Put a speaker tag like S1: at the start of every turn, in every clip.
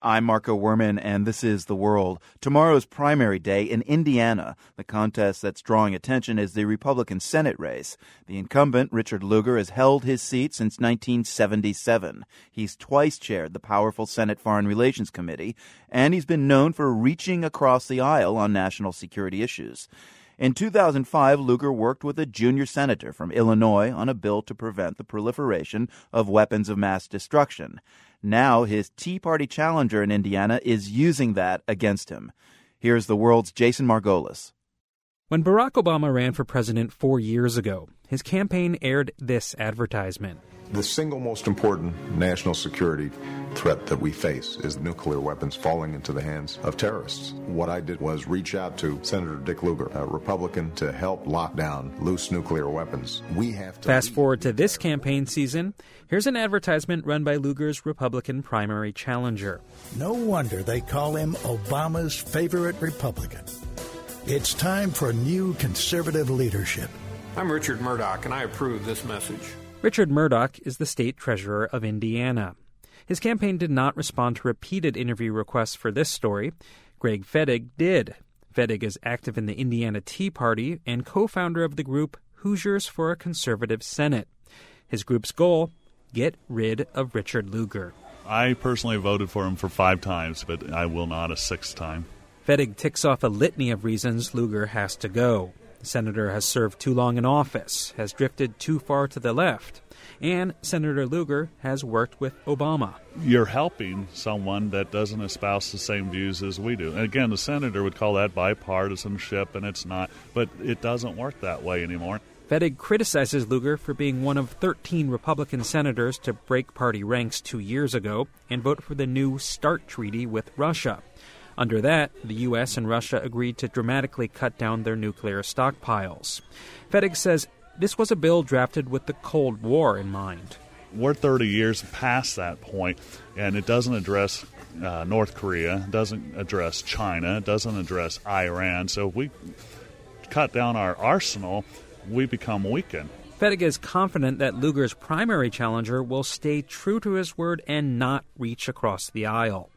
S1: I'm Marco Werman, and this is The World. Tomorrow's primary day in Indiana. The contest that's drawing attention is the Republican Senate race. The incumbent, Richard Lugar, has held his seat since 1977. He's twice chaired the powerful Senate Foreign Relations Committee, and he's been known for reaching across the aisle on national security issues. In 2005, Lugar worked with a junior senator from Illinois on a bill to prevent the proliferation of weapons of mass destruction. Now his Tea Party challenger in Indiana is using that against him. Here's the world's Jason Margolis.
S2: When Barack Obama ran for president four years ago, his campaign aired this advertisement.
S3: The single most important national security threat that we face is nuclear weapons falling into the hands of terrorists. What I did was reach out to Senator Dick Lugar, a Republican, to help lock down loose nuclear weapons. We have to.
S2: Fast forward to this campaign season. Here's an advertisement run by Lugar's Republican primary challenger.
S4: No wonder they call him Obama's favorite Republican. It's time for new conservative leadership.
S5: I'm Richard Mourdock, and I approve this message.
S2: Richard Mourdock is the state treasurer of Indiana. His campaign did not respond to repeated interview requests for this story. Greg Fettig did. Fettig is active in the Indiana Tea Party and co founder of the group Hoosiers for a Conservative Senate. His group's goal get rid of Richard Lugar.
S6: I personally voted for him for five times, but I will not a sixth time.
S2: Fettig ticks off a litany of reasons Lugar has to go. The senator has served too long in office, has drifted too far to the left, and Senator Lugar has worked with Obama.
S6: You're helping someone that doesn't espouse the same views as we do. And again, the senator would call that bipartisanship, and it's not, but it doesn't work that way anymore.
S2: Fettig criticizes Lugar for being one of 13 Republican senators to break party ranks two years ago and vote for the new START treaty with Russia. Under that, the U.S. and Russia agreed to dramatically cut down their nuclear stockpiles. Fettig says this was a bill drafted with the Cold War in mind.
S6: We're 30 years past that point, and it doesn't address uh, North Korea, doesn't address China, doesn't address Iran. So if we cut down our arsenal, we become weakened.
S2: Fettig is confident that Lugar's primary challenger will stay true to his word and not reach across the aisle.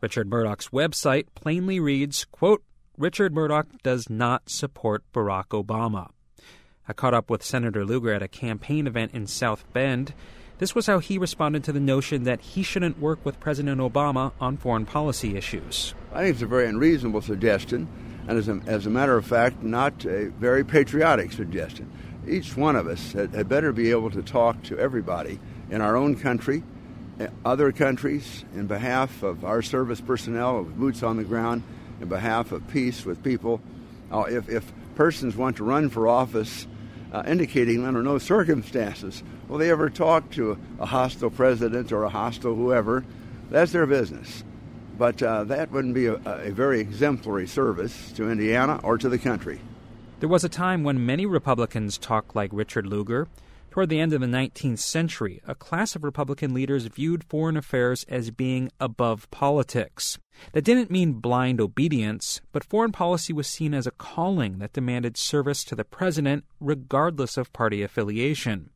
S2: Richard Mourdock's website plainly reads, quote, Richard Murdoch does not support Barack Obama. I caught up with Senator Lugar at a campaign event in South Bend. This was how he responded to the notion that he shouldn't work with President Obama on foreign policy issues.
S7: I think it's a very unreasonable suggestion, and as a, as a matter of fact, not a very patriotic suggestion. Each one of us had, had better be able to talk to everybody in our own country, other countries, in behalf of our service personnel, boots on the ground, in behalf of peace with people. Uh, if, if persons want to run for office, uh, indicating under no circumstances will they ever talk to a, a, hostile president or a hostile whoever. That's their business. But uh, that wouldn't be a, a very exemplary service to Indiana or to the country.
S2: There was a time when many Republicans talked like Richard Lugar. Toward the end of the 19th century, a class of Republican leaders viewed foreign affairs as being above politics. That didn't mean blind obedience, but foreign policy was seen as a calling that demanded service to the president regardless of party affiliation.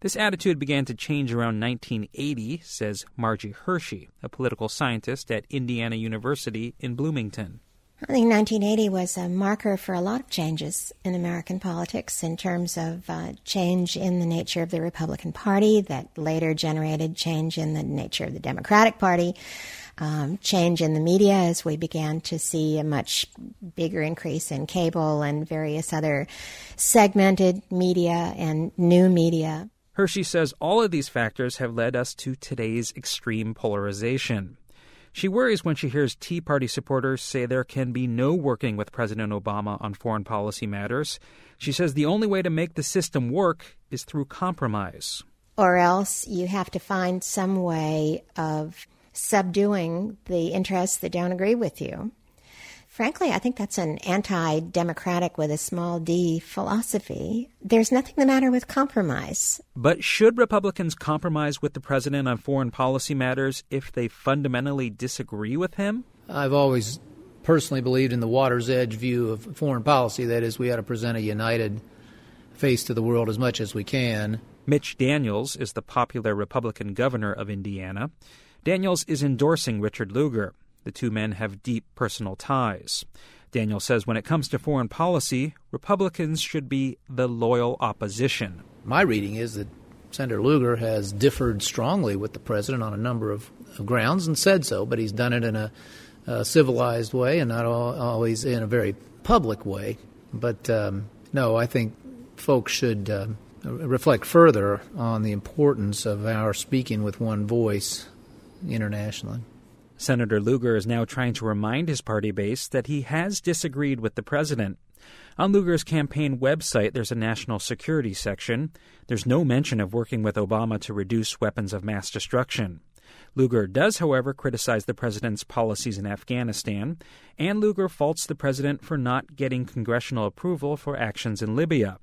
S2: This attitude began to change around 1980, says Margie Hershey, a political scientist at Indiana University in Bloomington.
S8: I think 1980 was a marker for a lot of changes in American politics in terms of uh, change in the nature of the Republican Party that later generated change in the nature of the Democratic Party, um, change in the media as we began to see a much bigger increase in cable and various other segmented media and new media.
S2: Hershey says all of these factors have led us to today's extreme polarization. She worries when she hears Tea Party supporters say there can be no working with President Obama on foreign policy matters. She says the only way to make the system work is through compromise.
S8: Or else you have to find some way of subduing the interests that don't agree with you. Frankly, I think that's an anti democratic with a small d philosophy. There's nothing the matter with compromise.
S2: But should Republicans compromise with the president on foreign policy matters if they fundamentally disagree with him?
S9: I've always personally believed in the water's edge view of foreign policy. That is, we ought to present a united face to the world as much as we can.
S2: Mitch Daniels is the popular Republican governor of Indiana. Daniels is endorsing Richard Lugar. The two men have deep personal ties. Daniel says when it comes to foreign policy, Republicans should be the loyal opposition.
S9: My reading is that Senator Lugar has differed strongly with the president on a number of, grounds and said so, but he's done it in a, a civilized way and not all, always in a very public way. But um, no, I think folks should uh, reflect further on the importance of our speaking with one voice internationally.
S2: Senator Lugar is now trying to remind his party base that he has disagreed with the president. On Lugar's campaign website, there's a national security section. There's no mention of working with Obama to reduce weapons of mass destruction. Lugar does, however, criticize the president's policies in Afghanistan, and Lugar faults the president for not getting congressional approval for actions in Libya.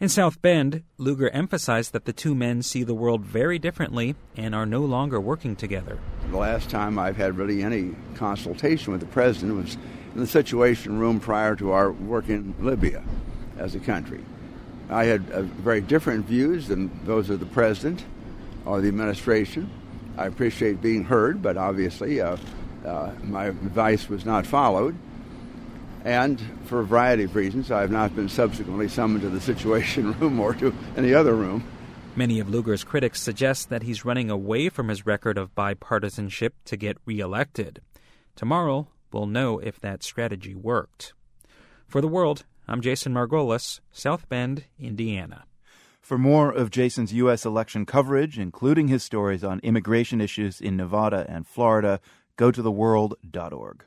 S2: In South Bend, Lugar emphasized that the two men see the world very differently and are no longer working together.
S7: The last time I've had really any consultation with the president was in the Situation Room prior to our work in Libya as a country. I had uh, very different views than those of the president or the administration. I appreciate being heard, but obviously uh, uh, my advice was not followed. And for a variety of reasons, I have not been subsequently summoned to the Situation Room or to any other room.
S2: Many of Lugar's critics suggest that he's running away from his record of bipartisanship to get reelected. Tomorrow, we'll know if that strategy worked. For the world, I'm Jason Margolis, South Bend, Indiana.
S1: For more of Jason's U.S. election coverage, including his stories on immigration issues in Nevada and Florida, go to theworld.org.